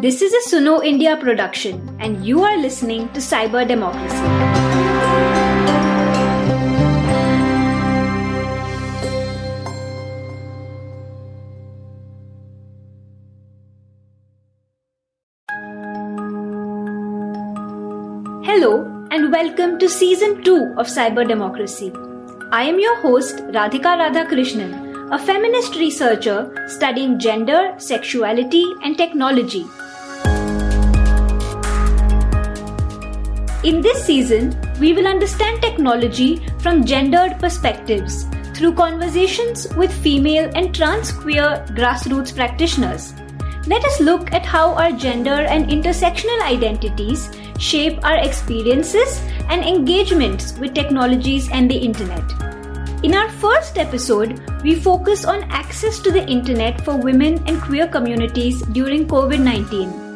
This is a Suno India production, and you are listening to Cyber Democracy. Hello, and welcome to season 2 of Cyber Democracy. I am your host, Radhika Radhakrishnan a feminist researcher studying gender, sexuality, and technology. In this season, we will understand technology from gendered perspectives through conversations with female and trans queer grassroots practitioners. Let us look at how our gender and intersectional identities shape our experiences and engagements with technologies and the internet. In our first episode, we focus on access to the internet for women and queer communities during COVID 19.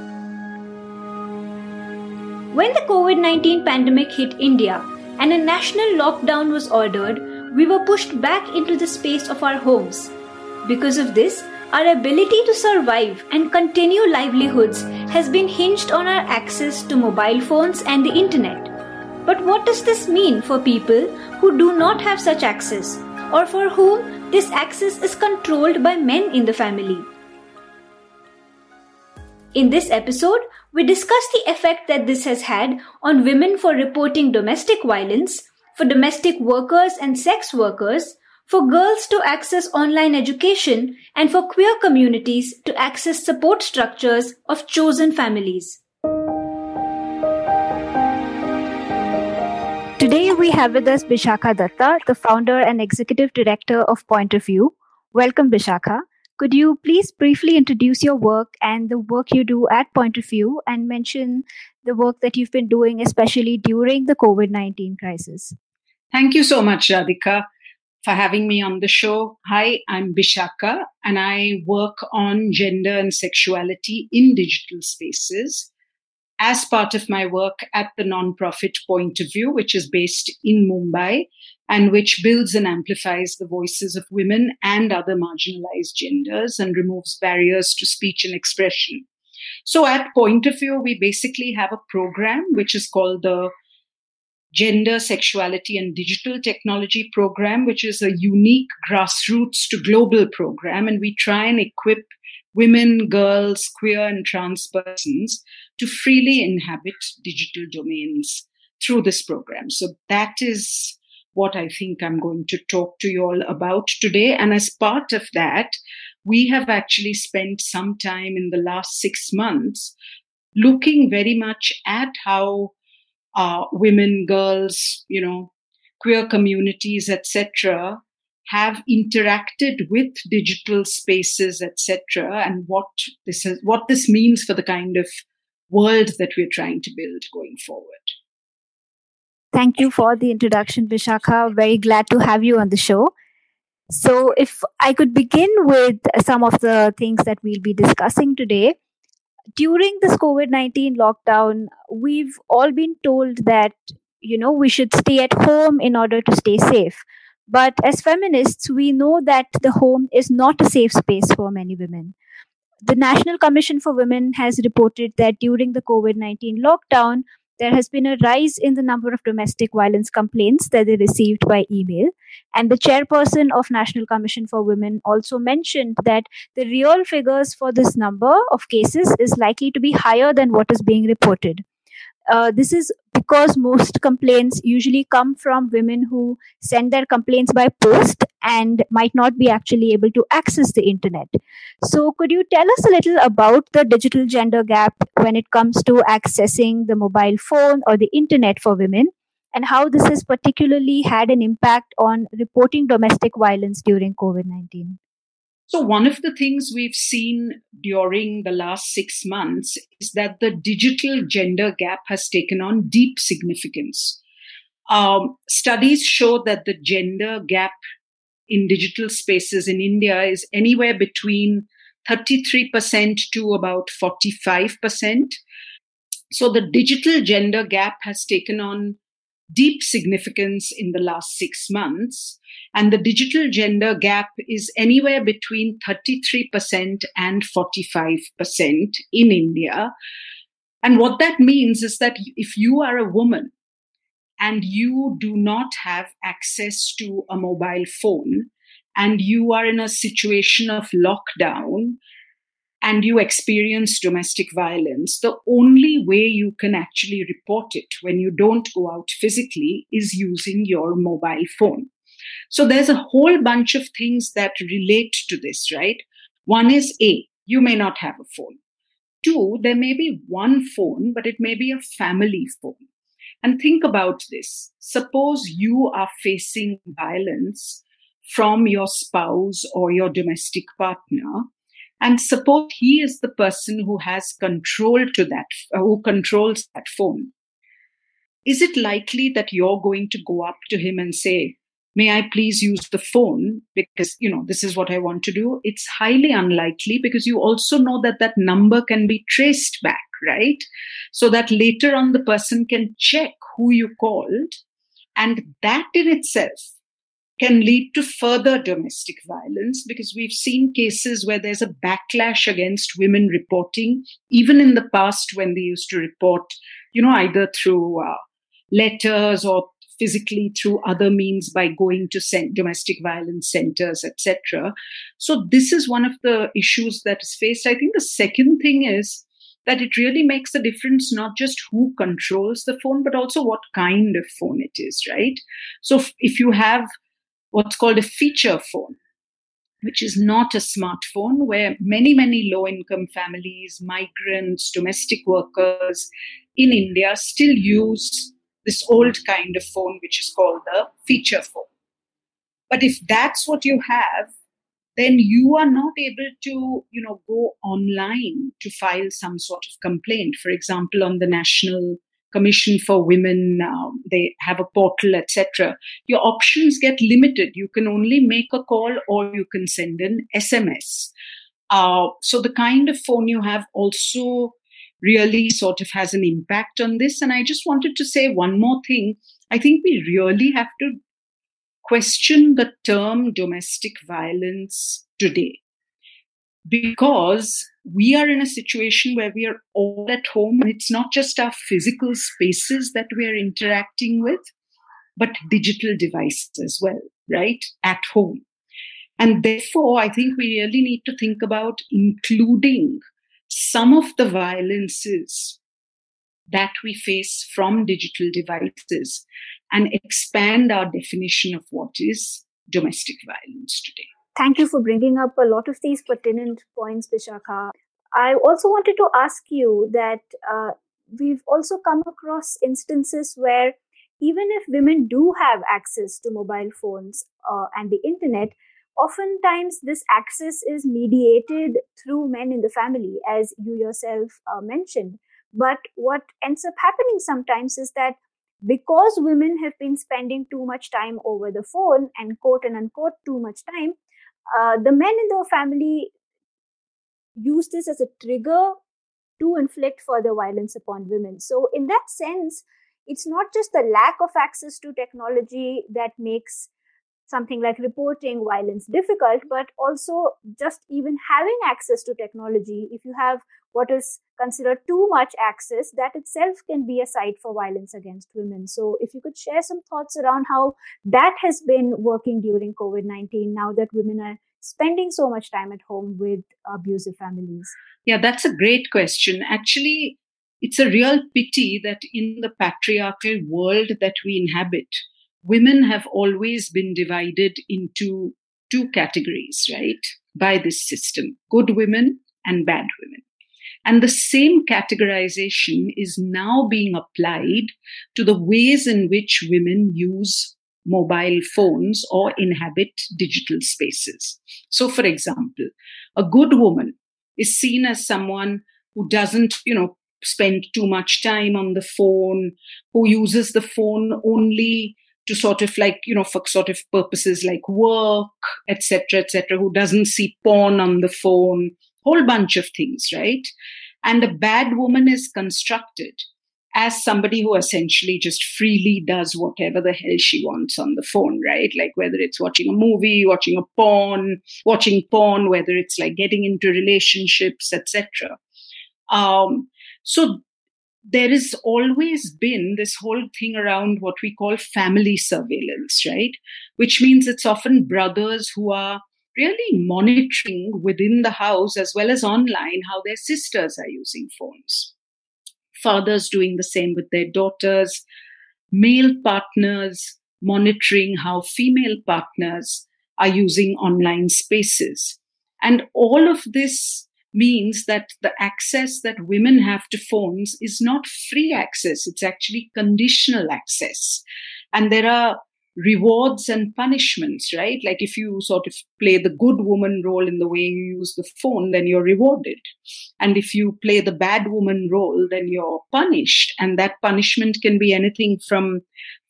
When the COVID 19 pandemic hit India and a national lockdown was ordered, we were pushed back into the space of our homes. Because of this, our ability to survive and continue livelihoods has been hinged on our access to mobile phones and the internet. But what does this mean for people who do not have such access or for whom this access is controlled by men in the family? In this episode, we discuss the effect that this has had on women for reporting domestic violence, for domestic workers and sex workers, for girls to access online education, and for queer communities to access support structures of chosen families. Today we have with us Bishakha Datta, the founder and executive director of Point of View. Welcome, Bishakha. Could you please briefly introduce your work and the work you do at Point of View and mention the work that you've been doing, especially during the COVID 19 crisis? Thank you so much, Radhika, for having me on the show. Hi, I'm Bishakha, and I work on gender and sexuality in digital spaces as part of my work at the nonprofit Point of View, which is based in Mumbai and which builds and amplifies the voices of women and other marginalized genders and removes barriers to speech and expression. So at Point of View, we basically have a program which is called the Gender, Sexuality and Digital Technology Program, which is a unique grassroots to global program. And we try and equip women, girls, queer and trans persons to freely inhabit digital domains through this program. So that is what I think I'm going to talk to you all about today. And as part of that, we have actually spent some time in the last six months looking very much at how uh, women, girls, you know, queer communities, etc., have interacted with digital spaces, etc., and what this is, what this means for the kind of world that we're trying to build going forward. Thank you for the introduction, Bishakha. Very glad to have you on the show. So, if I could begin with some of the things that we'll be discussing today. During this COVID 19 lockdown, we've all been told that, you know, we should stay at home in order to stay safe. But as feminists, we know that the home is not a safe space for many women. The National Commission for Women has reported that during the COVID 19 lockdown, there has been a rise in the number of domestic violence complaints that they received by email. And the chairperson of National Commission for Women also mentioned that the real figures for this number of cases is likely to be higher than what is being reported. Uh, this is because most complaints usually come from women who send their complaints by post and might not be actually able to access the internet. So, could you tell us a little about the digital gender gap when it comes to accessing the mobile phone or the internet for women, and how this has particularly had an impact on reporting domestic violence during COVID 19? So, one of the things we've seen during the last six months is that the digital gender gap has taken on deep significance. Um, studies show that the gender gap in digital spaces in India is anywhere between 33% to about 45%. So, the digital gender gap has taken on deep significance in the last six months. And the digital gender gap is anywhere between 33% and 45% in India. And what that means is that if you are a woman and you do not have access to a mobile phone and you are in a situation of lockdown, and you experience domestic violence, the only way you can actually report it when you don't go out physically is using your mobile phone. So there's a whole bunch of things that relate to this, right? One is A, you may not have a phone. Two, there may be one phone, but it may be a family phone. And think about this. Suppose you are facing violence from your spouse or your domestic partner and suppose he is the person who has control to that, uh, who controls that phone. Is it likely that you're going to go up to him and say, may I please use the phone because, you know, this is what I want to do? It's highly unlikely because you also know that that number can be traced back, right? So that later on the person can check who you called. And that in itself can lead to further domestic violence because we've seen cases where there's a backlash against women reporting, even in the past when they used to report, you know, either through uh, letters or physically through other means by going to domestic violence centers, etc. So this is one of the issues that is faced. I think the second thing is that it really makes a difference not just who controls the phone, but also what kind of phone it is, right? So if you have what's called a feature phone, which is not a smartphone, where many, many low income families, migrants, domestic workers in India still use this old kind of phone, which is called the feature phone. But if that's what you have, then you are not able to, you know, go online to file some sort of complaint. For example, on the National commission for women um, they have a portal etc your options get limited. You can only make a call or you can send an sms uh, so the kind of phone you have also really sort of has an impact on this. And i just wanted to say one more thing. I think we really have to question the term domestic violence today because we are in a situation where we are all at home and it's not just our physical spaces that we are interacting with but digital devices as well right at home. And therefore i think we really need to think about including some of the violences that we face from digital devices and expand our definition of what is domestic violence today Thank you for bringing up a lot of these pertinent points, Bishakha. I also wanted to ask you that uh, we've also come across instances where even if women do have access to mobile phones uh, and the internet, oftentimes this access is mediated through men in the family, as you yourself uh, mentioned. But what ends up happening sometimes is that because women have been spending too much time over the phone and quote and unquote too much time, uh, the men in the family use this as a trigger to inflict further violence upon women. So, in that sense, it's not just the lack of access to technology that makes something like reporting violence difficult, but also just even having access to technology. If you have what is considered too much access, that itself can be a site for violence against women. So, if you could share some thoughts around how that has been working during COVID 19 now that women are spending so much time at home with abusive families? Yeah, that's a great question. Actually, it's a real pity that in the patriarchal world that we inhabit, women have always been divided into two categories, right? By this system good women and bad women. And the same categorization is now being applied to the ways in which women use mobile phones or inhabit digital spaces. So, for example, a good woman is seen as someone who doesn't, you know, spend too much time on the phone, who uses the phone only to sort of like you know for sort of purposes like work etc etc who doesn't see porn on the phone whole bunch of things right and the bad woman is constructed as somebody who essentially just freely does whatever the hell she wants on the phone, right? Like whether it's watching a movie, watching a porn, watching porn, whether it's like getting into relationships, etc. Um, so there has always been this whole thing around what we call family surveillance, right? Which means it's often brothers who are really monitoring within the house as well as online how their sisters are using phones fathers doing the same with their daughters, male partners monitoring how female partners are using online spaces. And all of this means that the access that women have to phones is not free access, it's actually conditional access. And there are rewards and punishments, right? Like if you sort of play the good woman role in the way you use the phone, then you're rewarded. And if you play the bad woman role, then you're punished. And that punishment can be anything from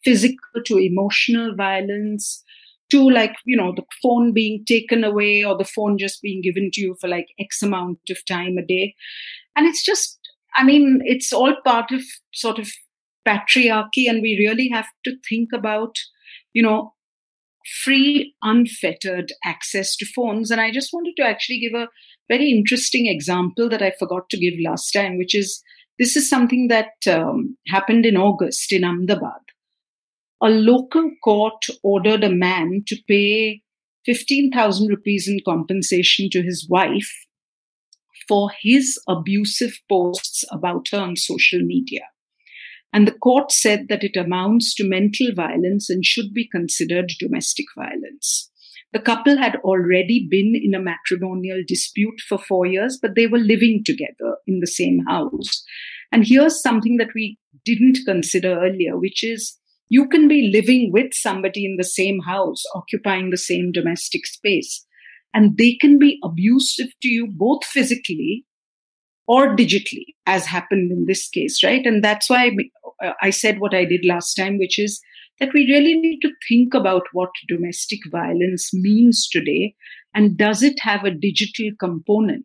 physical to emotional violence to like, you know, the phone being taken away or the phone just being given to you for like X amount of time a day. And it's just, I mean, it's all part of sort of patriarchy and we really have to think about you know, free, unfettered access to phones. And I just wanted to actually give a very interesting example that I forgot to give last time, which is this is something that um, happened in August in Ahmedabad. A local court ordered a man to pay 15,000 rupees in compensation to his wife for his abusive posts about her on social media. And the court said that it amounts to mental violence and should be considered domestic violence. The couple had already been in a matrimonial dispute for four years, but they were living together in the same house. And here's something that we didn't consider earlier, which is you can be living with somebody in the same house, occupying the same domestic space, and they can be abusive to you both physically or digitally, as happened in this case, right? And that's why uh, I said what I did last time, which is that we really need to think about what domestic violence means today and does it have a digital component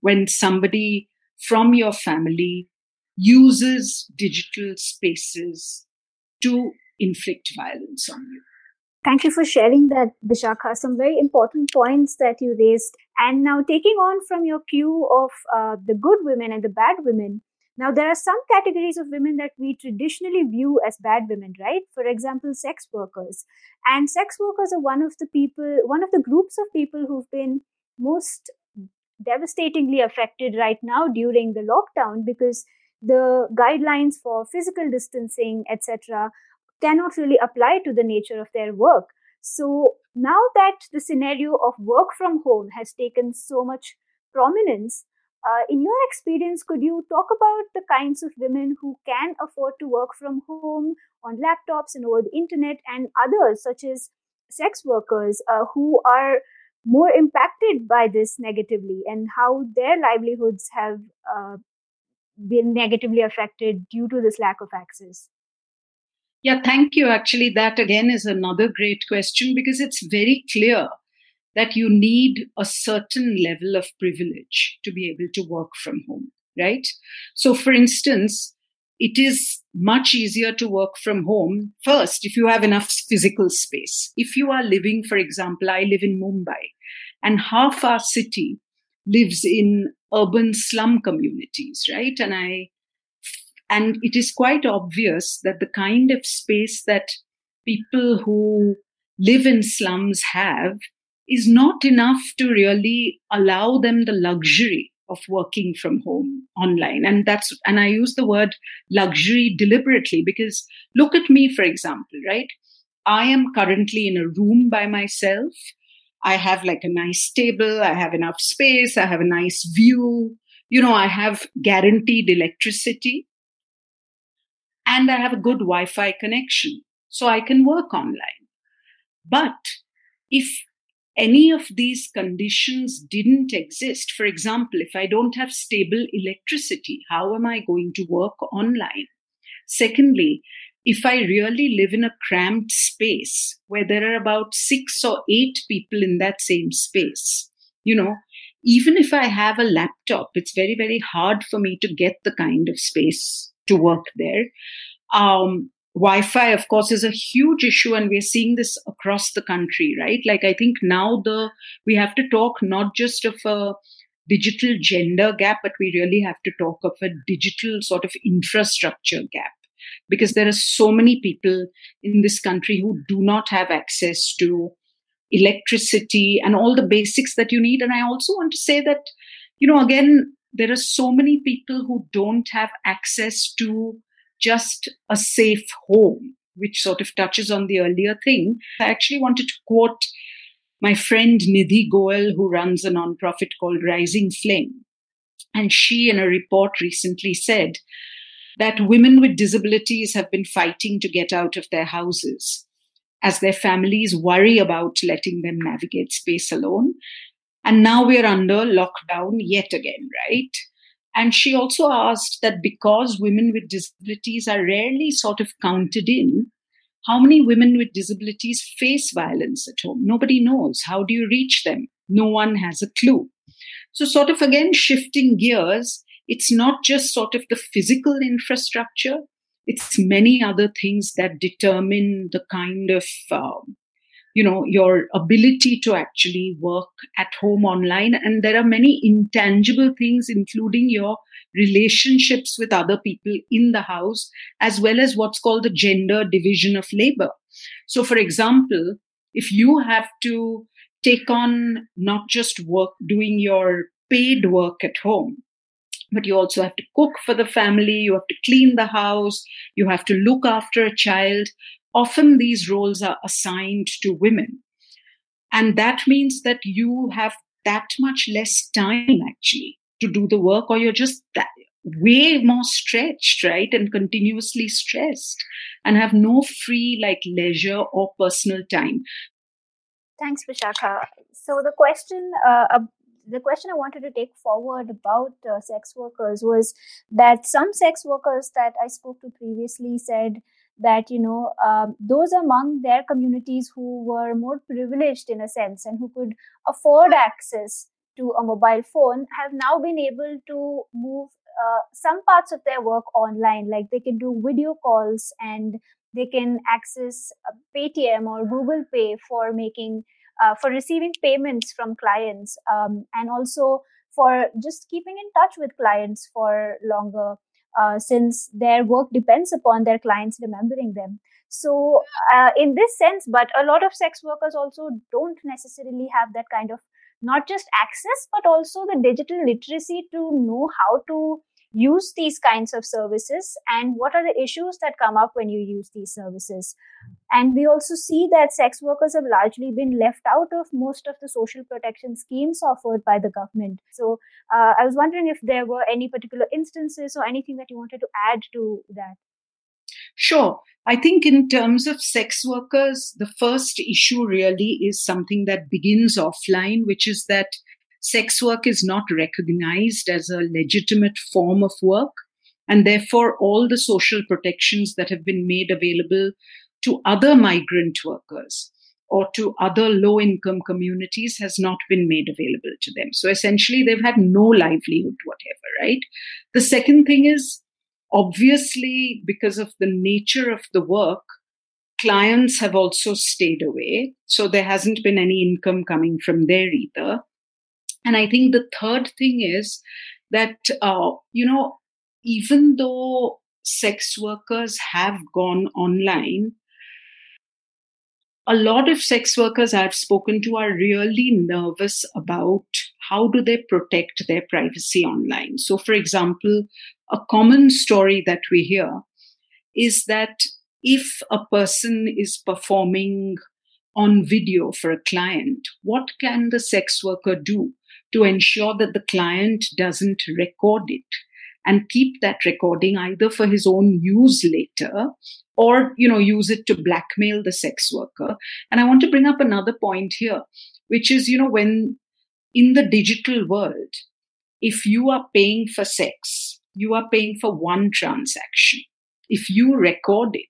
when somebody from your family uses digital spaces to inflict violence on you. Thank you for sharing that, Bishakha. Some very important points that you raised. And now, taking on from your cue of uh, the good women and the bad women, now, there are some categories of women that we traditionally view as bad women, right? For example, sex workers. And sex workers are one of the people, one of the groups of people who've been most devastatingly affected right now during the lockdown because the guidelines for physical distancing, etc., cannot really apply to the nature of their work. So now that the scenario of work from home has taken so much prominence, uh, in your experience, could you talk about the kinds of women who can afford to work from home on laptops and over the internet, and others, such as sex workers, uh, who are more impacted by this negatively, and how their livelihoods have uh, been negatively affected due to this lack of access? Yeah, thank you. Actually, that again is another great question because it's very clear that you need a certain level of privilege to be able to work from home, right? So, for instance, it is much easier to work from home first if you have enough physical space. If you are living, for example, I live in Mumbai, and half our city lives in urban slum communities, right? And I and it is quite obvious that the kind of space that people who live in slums have is not enough to really allow them the luxury of working from home online. And that's and i use the word luxury deliberately because look at me for example right? I am currently in a room by myself. I have like a nice table. I have enough space. I have a nice view. You know i have guaranteed electricity and i have a good wi-fi connection so i can work online but if any of these conditions didn't exist, for example, if I don't have stable electricity, how am I going to work online? Secondly, if I really live in a cramped space where there are about six or eight people in that same space, you know, even if I have a laptop, it's very, very hard for me to get the kind of space to work there. Um, Wi-Fi, of course, is a huge issue, and we're seeing this across the country, right? Like I think now the we have to talk not just of a digital gender gap, but we really have to talk of a digital sort of infrastructure gap because there are so many people in this country who do not have access to electricity and all the basics that you need. And I also want to say that, you know, again, there are so many people who don't have access to just a safe home, which sort of touches on the earlier thing. I actually wanted to quote my friend Nidhi Goyal, who runs a nonprofit called Rising Flame. And she, in a report recently, said that women with disabilities have been fighting to get out of their houses as their families worry about letting them navigate space alone. And now we're under lockdown yet again, right? And she also asked that because women with disabilities are rarely sort of counted in, how many women with disabilities face violence at home? Nobody knows. How do you reach them? No one has a clue. So, sort of again, shifting gears, it's not just sort of the physical infrastructure, it's many other things that determine the kind of um, you know your ability to actually work at home online. And there are many intangible things including your relationships with other people in the house as well as what's called the gender division of labor. So for example if you have to take on not just work doing your paid work at home but you also have to cook for the family you have to clean the house you have to look after a child often these roles are assigned to women. And that means that you have that much less time actually to do the work, or you're just that, way more stretched, right? And continuously stressed and have no free like leisure or personal time. Thanks, Bishakha. So the question, uh, the question I wanted to take forward about uh, sex workers was that some sex workers that I spoke to previously said that you know um, those among their communities who were more privileged in a sense and who could afford access to a mobile phone have now been able to move uh, some parts of their work online. Like they can do video calls and they can access paytm or google pay for making uh, for receiving payments from clients um, and also for just keeping in touch with clients for longer uh, since their work depends upon their clients remembering them. So, uh, in this sense, but a lot of sex workers also don't necessarily have that kind of not just access, but also the digital literacy to know how to use these kinds of services and what are the issues that come up when you use these services. And we also see that sex workers have largely been left out of most of the social protection schemes offered by the government. So uh, I was wondering if there were any particular instances or anything that you wanted to add to that. Sure. I think, in terms of sex workers, the first issue really is something that begins offline, which is that sex work is not recognized as a legitimate form of work. And therefore, all the social protections that have been made available to other migrant workers or to other low income communities has not been made available to them. So essentially, they've had no livelihood whatever, right? The second thing is obviously, because of the nature of the work, clients have also stayed away. So there hasn't been any income coming from there either. And I think the third thing is that, uh, you know, even though sex workers have gone online, a lot of sex workers I've spoken to are really nervous about how do they protect their privacy online. So, for example, a common story that we hear is that if a person is performing on video for a client, what can the sex worker do to ensure that the client doesn't record it and keep that recording either for his own use later or you know use it to blackmail the sex worker. And i want to bring up another point here which is you know when in the digital world if you are paying for sex you are paying for one transaction. If you record it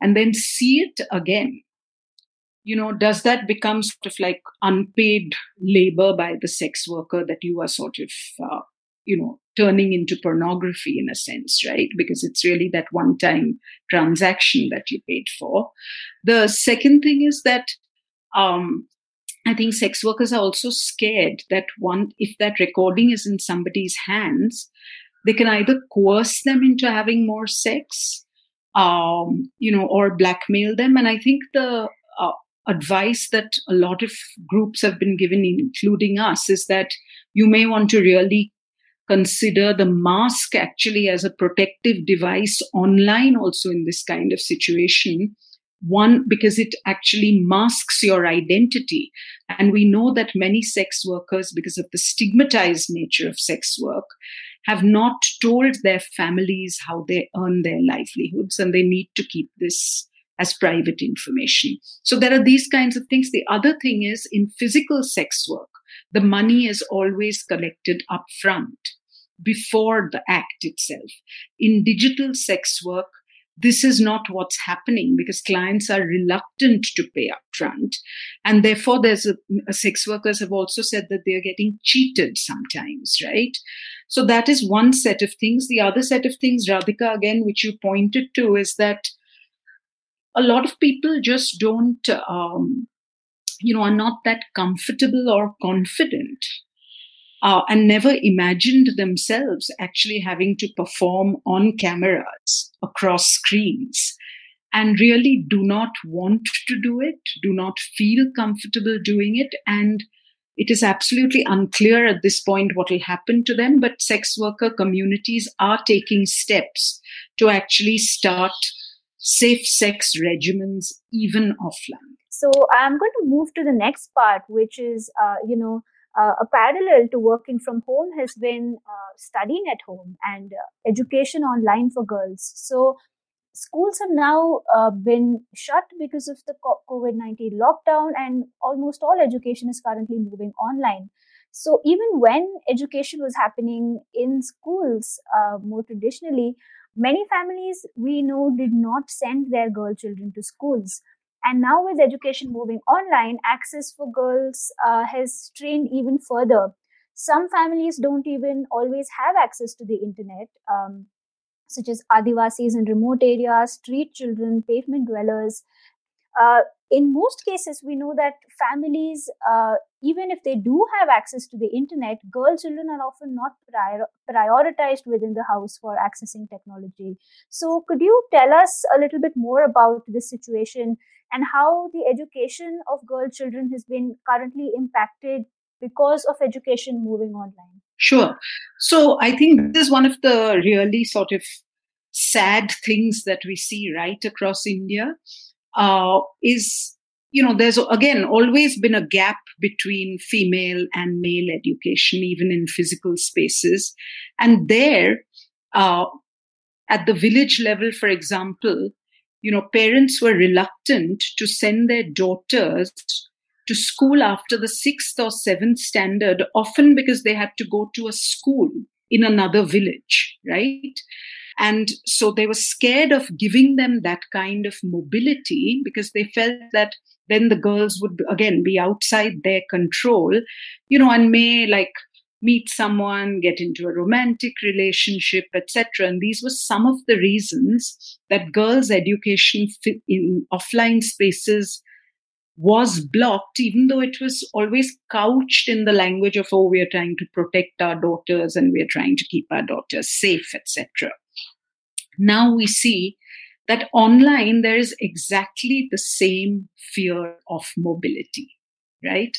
and then see it again you know, does that become sort of like unpaid labor by the sex worker that you are sort of uh, you know, turning into pornography in a sense, right? Because it's really that one time transaction that you paid for. The second thing is that um, I think sex workers are also scared that one, if that recording is in somebody's hands, they can either coerce them into having more sex, um, you know, or blackmail them. And I think the uh, advice that a lot of groups have been given, including us, is that you may want to really consider the mask actually as a protective device online, also in this kind of situation one, because it actually masks your identity. And we know that many sex workers, because of the stigmatized nature of sex work, have not told their families how they earn their livelihoods, and they need to keep this as private information. So there are these kinds of things. The other thing is in physical sex work, the money is always collected up front before the act itself. In digital sex work, this is not what's happening because clients are reluctant to pay upfront. And therefore, there's a, sex workers have also said that they're getting cheated sometimes, right? So that is one set of things. The other set of things, Radhika, again, which you pointed to, is that a lot of people just don't, um, you know, are not that comfortable or confident uh, and never imagined themselves actually having to perform on cameras across screens and really do not want to do it, do not feel comfortable doing it. And it is absolutely unclear at this point what will happen to them, but sex worker communities are taking steps to actually start safe sex regimens even offline. So I'm going to move to the next part, which is, uh, you know, uh, a parallel to working from home has been uh, studying at home and uh, education online for girls. So, schools have now uh, been shut because of the COVID 19 lockdown, and almost all education is currently moving online. So, even when education was happening in schools uh, more traditionally, many families we know did not send their girl children to schools and now, with education moving online, access for girls uh, has strained even further. Some families don't even always have access to the internet, um, such as Adivasis in remote areas, street children, pavement dwellers. Uh, in most cases, we know that families, uh, even if they do have access to the internet, girl children are often not prior- prioritized within the house for accessing technology. So, could you tell us a little bit more about this situation and how the education of girl children has been currently impacted because of education moving online? Sure. So I think this is one of the really sort of sad things that we see right across India. Uh, is you know there's again always been a gap between female and male education even in physical spaces and there uh, at the village level for example you know, parents were reluctant to send their daughters to school after the sixth or seventh standard, often because they had to go to a school in another village, right? And so they were scared of giving them that kind of mobility because they felt that then the girls would again be outside their control, you know, and may like meet someone, get into a romantic relationship, etc. And these were some of the reasons that girls' education in offline spaces was blocked, even though it was always couched in the language of, oh, we are trying to protect our daughters and we are trying to keep our daughters safe, etc. Now we see that online there is exactly the same fear of mobility right?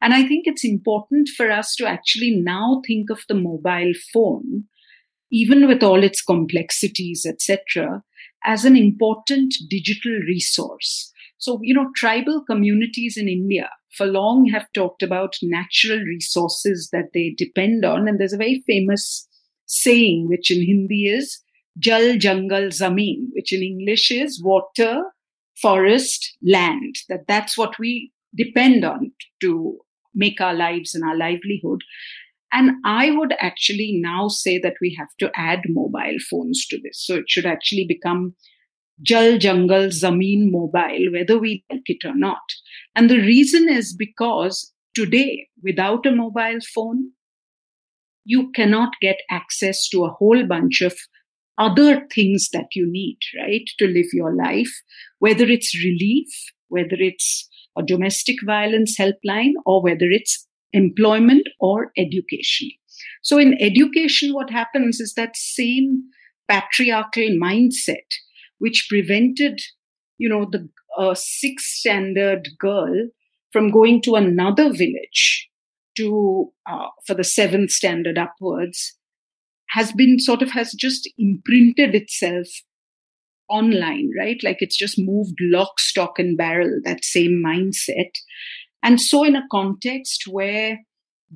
And I think it's important for us to actually now think of the mobile phone, even with all its complexities, etc., as an important digital resource. So, you know, tribal communities in India for long have talked about natural resources that they depend on. And there's a very famous saying, which in Hindi is Jal Jangal Zameen, which in English is water, forest, land. That that's what we depend on to make our lives and our livelihood. And I would actually now say that we have to add mobile phones to this. So it should actually become Jal Jangal Zameen Mobile, whether we like it or not. And the reason is because today, without a mobile phone, you cannot get access to a whole bunch of other things that you need, right, to live your life, whether it's relief, whether it's a domestic violence helpline, or whether it's employment or education. So, in education, what happens is that same patriarchal mindset, which prevented, you know, the sixth standard girl from going to another village to uh, for the seventh standard upwards has been sort of has just imprinted itself online right? Like it's just moved lock stock and barrel that same mindset. And so in a context where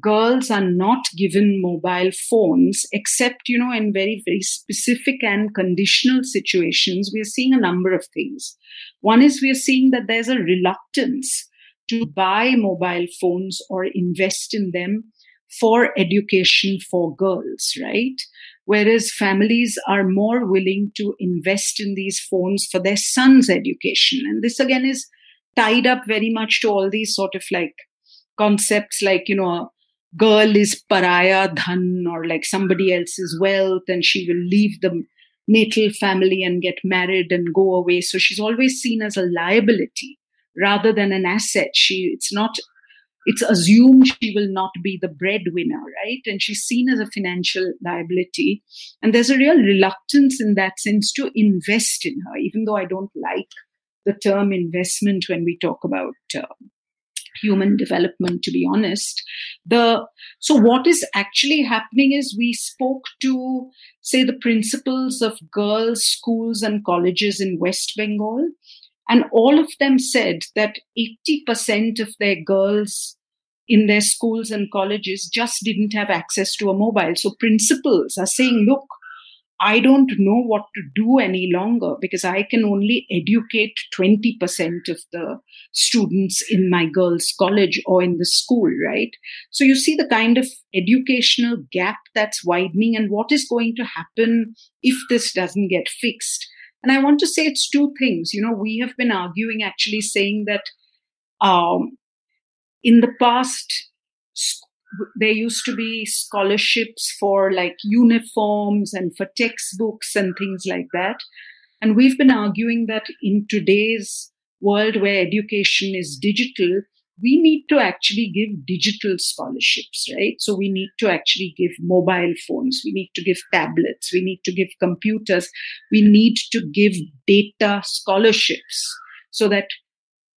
girls are not given mobile phones except you know in very very specific and conditional situations we are seeing a number of things. One is we are seeing that there's a reluctance to buy mobile phones or invest in them for education for girls right? Whereas families are more willing to invest in these phones for their sons education. And this again is tied up very much to all these sort of like concepts like you know a girl is paraya dhan or like somebody else's wealth and she will leave the natal family and get married and go away. So she's always seen as a liability rather than an asset. She it's not it's assumed she will not be the breadwinner right? And she's seen as a financial liability. And there's a real reluctance in that sense to invest in her even though i don't like the term investment when we talk about uh, human development to be honest. The so what is actually happening is we spoke to say the principals of girls schools and colleges in west bengal and all of them said that 80% of their girls in their schools and colleges just didn't have access to a mobile so principals are saying look I don't know what to do any longer because I can only educate 20% of the students in my girls' college or in the school, right? So you see the kind of educational gap that's widening and what is going to happen if this doesn't get fixed. And I want to say it's two things. You know, we have been arguing actually saying that um, in the past, there used to be scholarships for like uniforms and for textbooks and things like that. And we've been arguing that in today's world where education is digital, we need to actually give digital scholarships, right? So we need to actually give mobile phones, we need to give tablets, we need to give computers, we need to give data scholarships so that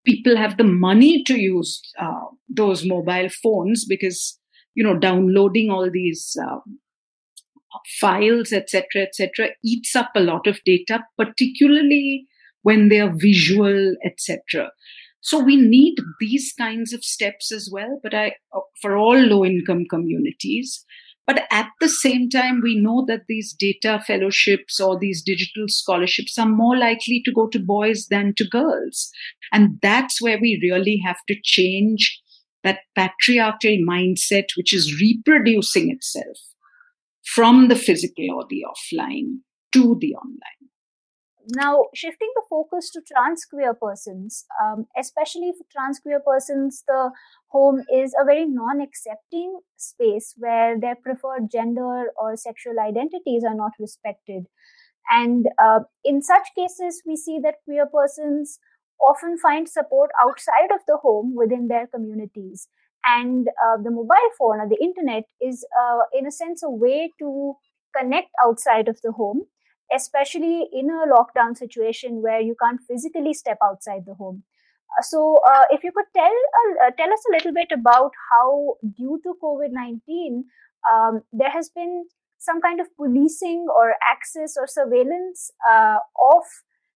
people have the money to use uh, those mobile phones because you know downloading all these um, files etc etc eats up a lot of data particularly when they are visual etc so we need these kinds of steps as well but i uh, for all low income communities but at the same time we know that these data fellowships or these digital scholarships are more likely to go to boys than to girls and that's where we really have to change that patriarchal mindset which is reproducing itself from the physical or the offline to the online. Now, shifting the focus to trans queer persons, um, especially for trans queer persons, the home is a very non accepting space where their preferred gender or sexual identities are not respected. And uh, in such cases, we see that queer persons often find support outside of the home within their communities. And uh, the mobile phone or the internet is, uh, in a sense, a way to connect outside of the home, especially in a lockdown situation where you can't physically step outside the home. Uh, so, uh, if you could tell uh, tell us a little bit about how, due to COVID nineteen, um, there has been some kind of policing or access or surveillance uh, of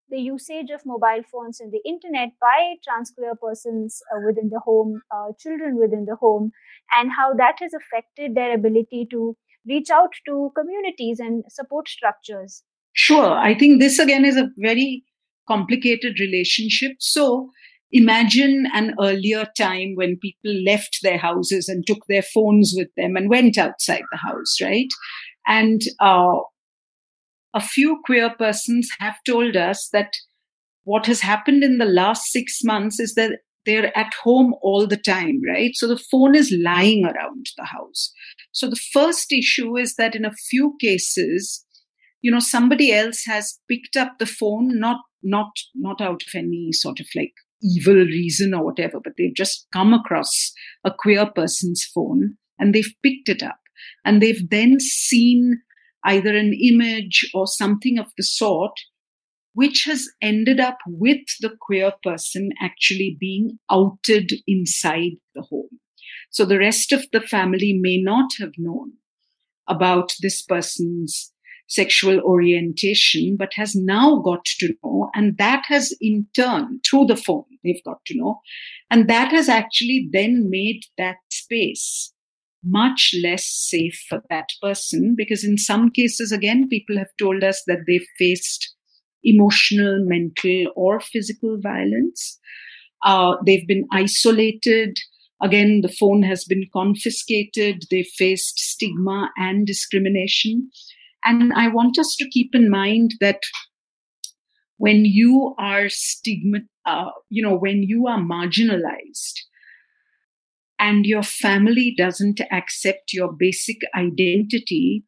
the usage of mobile phones and the internet by trans queer persons uh, within the home, uh, children within the home, and how that has affected their ability to reach out to communities and support structures. Sure. I think this again is a very complicated relationship. So imagine an earlier time when people left their houses and took their phones with them and went outside the house, right? And uh, a few queer persons have told us that what has happened in the last six months is that they're at home all the time, right? So the phone is lying around the house. So the first issue is that in a few cases, you know, somebody else has picked up the phone, not not not out of any sort of like evil reason or whatever, but they've just come across a queer person's phone and they've picked it up and they've then seen either an image or something of the sort which has ended up with the queer person actually being outed inside the home. So the rest of the family may not have known about this person's sexual orientation, but has now got to know. And that has in turn, through the phone, they've got to know. And that has actually then made that space much less safe for that person because in some cases again people have told us that they've faced emotional mental or physical violence uh, they've been isolated again the phone has been confiscated they faced stigma and discrimination and I want us to keep in mind that when you are stigma, uh, you know, when you are marginalized and your family doesn't accept your basic identity,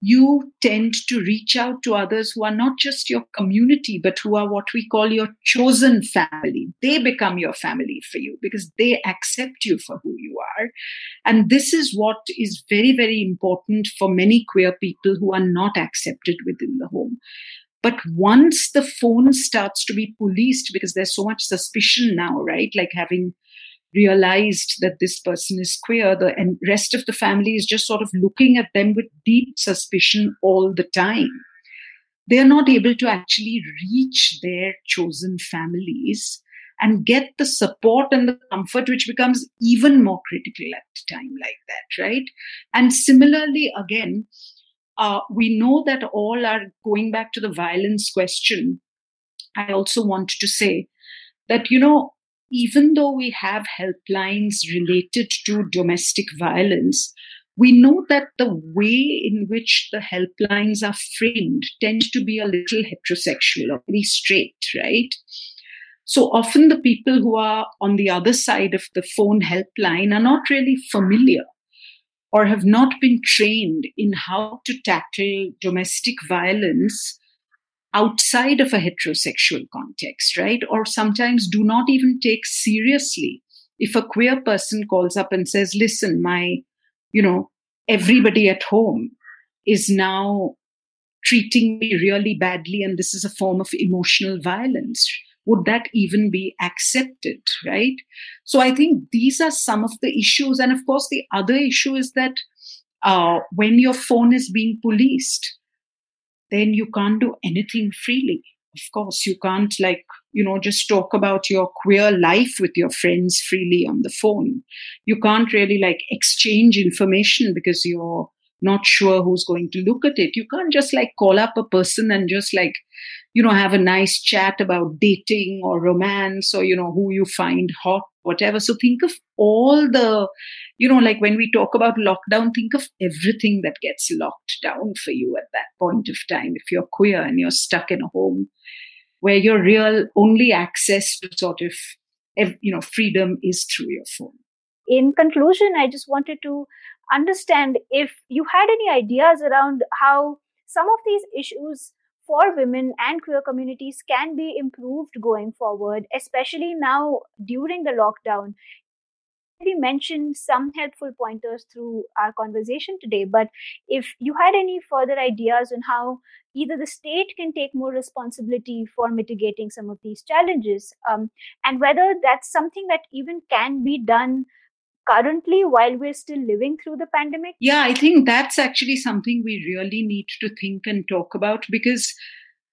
you tend to reach out to others who are not just your community, but who are what we call your chosen family. They become your family for you because they accept you for who you are. And this is what is very, very important for many queer people who are not accepted within the home. But once the phone starts to be policed, because there's so much suspicion now, right? Like having realized that this person is queer, the and rest of the family is just sort of looking at them with deep suspicion all the time. They are not able to actually reach their chosen families and get the support and the comfort, which becomes even more critical at a time like that, right? And similarly, again, uh, we know that all are going back to the violence question. I also want to say that, you know, even though we have helplines related to domestic violence, we know that the way in which the helplines are framed tend to be a little heterosexual or very straight, right? So often the people who are on the other side of the phone helpline are not really familiar or have not been trained in how to tackle domestic violence outside of a heterosexual context, right? Or sometimes do not even take seriously if a queer person calls up and says, listen, my, you know, everybody at home is now treating me really badly and this is a form of emotional violence would that even be accepted right so i think these are some of the issues and of course the other issue is that uh, when your phone is being policed then you can't do anything freely. Of course, you can't, like, you know, just talk about your queer life with your friends freely on the phone. You can't really, like, exchange information because you're not sure who's going to look at it. You can't just, like, call up a person and just, like, you know, have a nice chat about dating or romance or, you know, who you find hot, whatever. So think of all the you know, like when we talk about lockdown, think of everything that gets locked down for you at that point of time. If you're queer and you're stuck in a home where your real only access to sort of, you know, freedom is through your phone. In conclusion, I just wanted to understand if you had any ideas around how some of these issues for women and queer communities can be improved going forward, especially now during the lockdown. We mentioned some helpful pointers through our conversation today, but if you had any further ideas on how either the state can take more responsibility for mitigating some of these challenges, um, and whether that's something that even can be done currently while we're still living through the pandemic? Yeah, I think that's actually something we really need to think and talk about because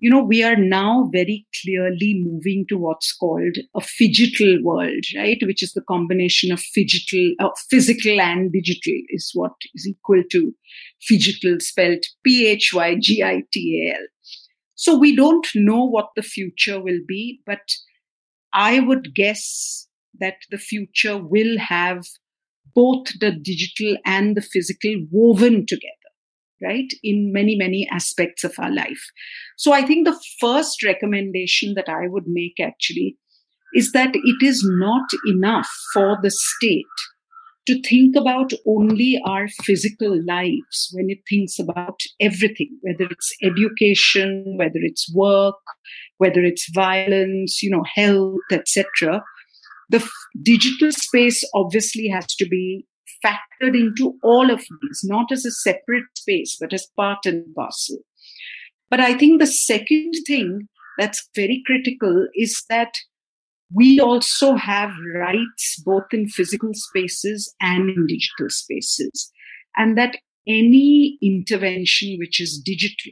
you know, we are now very clearly moving to what's called a phygital world, right? Which is the combination of phygital, uh, physical and digital is what is equal to phygital spelled P-H-Y-G-I-T-A-L. So we don't know what the future will be, but I would guess that the future will have both the digital and the physical woven together right, in many, many aspects of our life. So I think the first recommendation that I would make actually is that it is not enough for the state to think about only our physical lives when it thinks about everything, whether it's education, whether it's work, whether it's violence, you know, health, etc. The f- digital space obviously has to be factored into all of these, not as a separate space, but as part and parcel. But I think the second thing that's very critical is that we also have rights both in physical spaces and in digital spaces. And that any intervention which is digital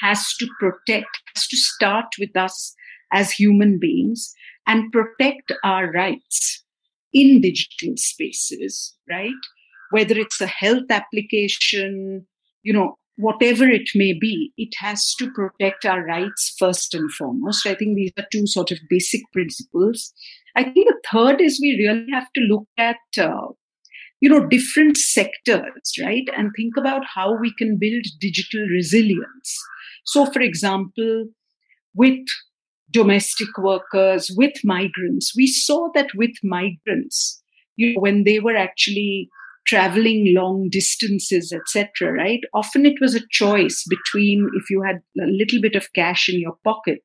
has to protect, has to start with us as human beings and protect our rights in digital spaces, right? Whether it's a health application, you know, whatever it may be, it has to protect our rights first and foremost. I think these are two sort of basic principles. I think the third is we really have to look at, uh, you know, different sectors, right? And think about how we can build digital resilience. So, for example, with domestic workers, with migrants, we saw that with migrants, you know, when they were actually traveling long distances, etc., right? Often it was a choice between if you had a little bit of cash in your pocket,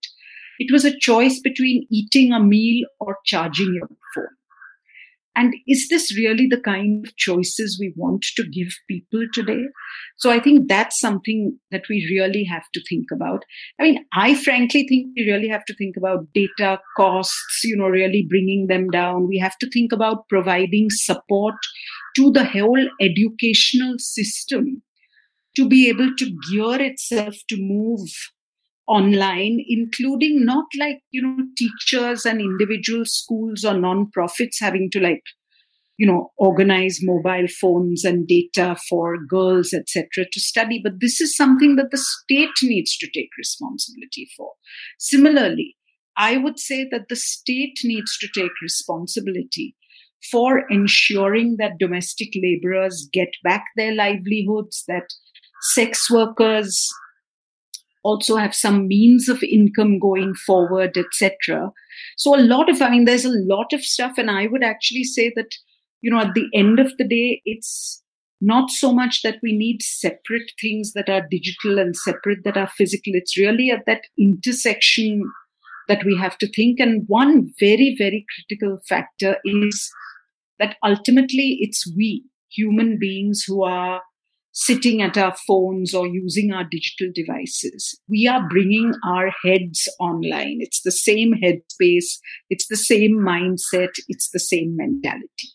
it was a choice between eating a meal or charging your phone. And is this really the kind of choices we want to give people today? So I think that's something that we really have to think about. I mean, I frankly think we really have to think about data costs, you know, really bringing them down. We have to think about providing support to the whole educational system to be able to gear itself to move online, including not like, you know, teachers and individual schools or non-profits having to like, you know, organize mobile phones and data for girls, etc., to study. But this is something that the state needs to take responsibility for. Similarly, I would say that the state needs to take responsibility for ensuring that domestic laborers get back their livelihoods, that sex workers also have some means of income going forward, etc. So a lot of, I mean, there's a lot of stuff, and I would actually say that, you know, at the end of the day, it's not so much that we need separate things that are digital and separate that are physical. It's really at that intersection that we have to think. And one very, very critical factor is that ultimately it's we, human beings, who are sitting at our phones or using our digital devices. We are bringing our heads online. It's the same headspace, it's the same mindset, it's the same mentality.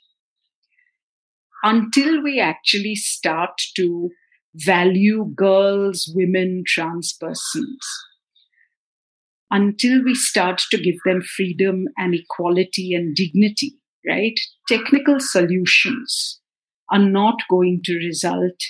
Until we actually start to value girls, women, trans persons, until we start to give them freedom and equality and dignity, right? Technical solutions are not going to result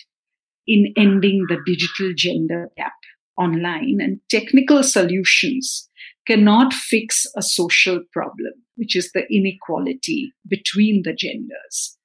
in ending the digital gender gap online. And technical solutions cannot fix a social problem, which is the inequality between the genders.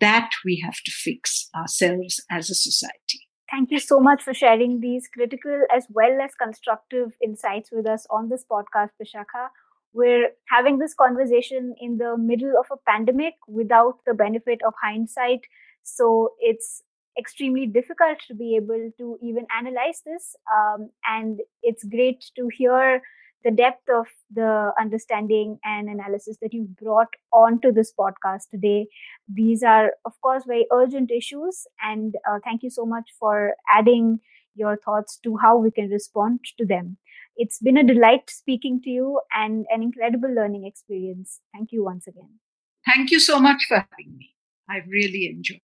That we have to fix ourselves as a society. Thank you so much for sharing these critical as well as constructive insights with us on this podcast, Bishakha. We're having this conversation in the middle of a pandemic without the benefit of hindsight. So it's extremely difficult to be able to even analyze this. Um, and it's great to hear the depth of the understanding and analysis that you've brought onto this podcast today. These are, of course, very urgent issues. And uh, thank you so much for adding your thoughts to how we can respond to them. It's been a delight speaking to you and an incredible learning experience. Thank you once again. Thank you so much for having me. I've really enjoyed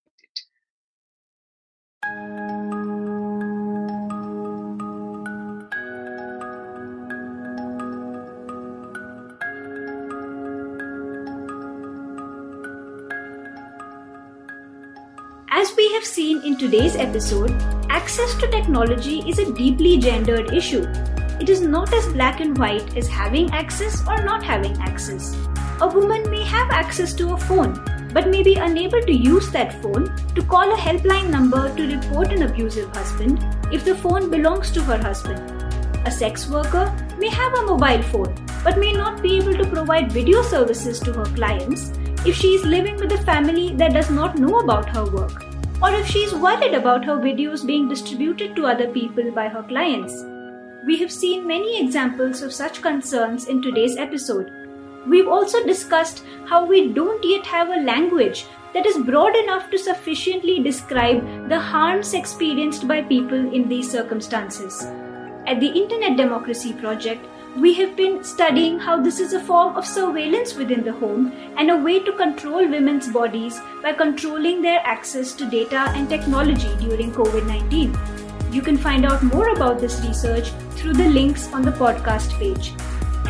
as we have seen in today's episode, access to technology is a deeply gendered issue. It is not as black and white as having access or not having access. A woman may have access to a phone, but may be unable to use that phone to call a helpline number to report an abusive husband if the phone belongs to her husband. A sex worker may have a mobile phone but may not be able to provide video services to her clients if she is living with a family that does not know about her work, or if she is worried about her videos being distributed to other people by her clients. We have seen many examples of such concerns in today's episode. We've also discussed how we don't yet have a language that is broad enough to sufficiently describe the harms experienced by people in these circumstances. At the Internet Democracy Project, we have been studying how this is a form of surveillance within the home and a way to control women's bodies by controlling their access to data and technology during COVID 19. You can find out more about this research through the links on the podcast page.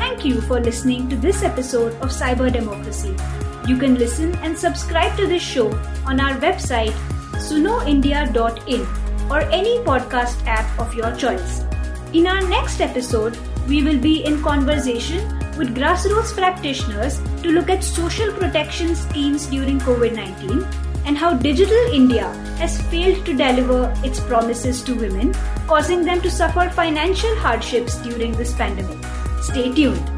Thank you for listening to this episode of Cyber Democracy. You can listen and subscribe to this show on our website sunoindia.in or any podcast app of your choice. In our next episode, we will be in conversation with grassroots practitioners to look at social protection schemes during COVID 19 and how Digital India has failed to deliver its promises to women, causing them to suffer financial hardships during this pandemic. Stay tuned.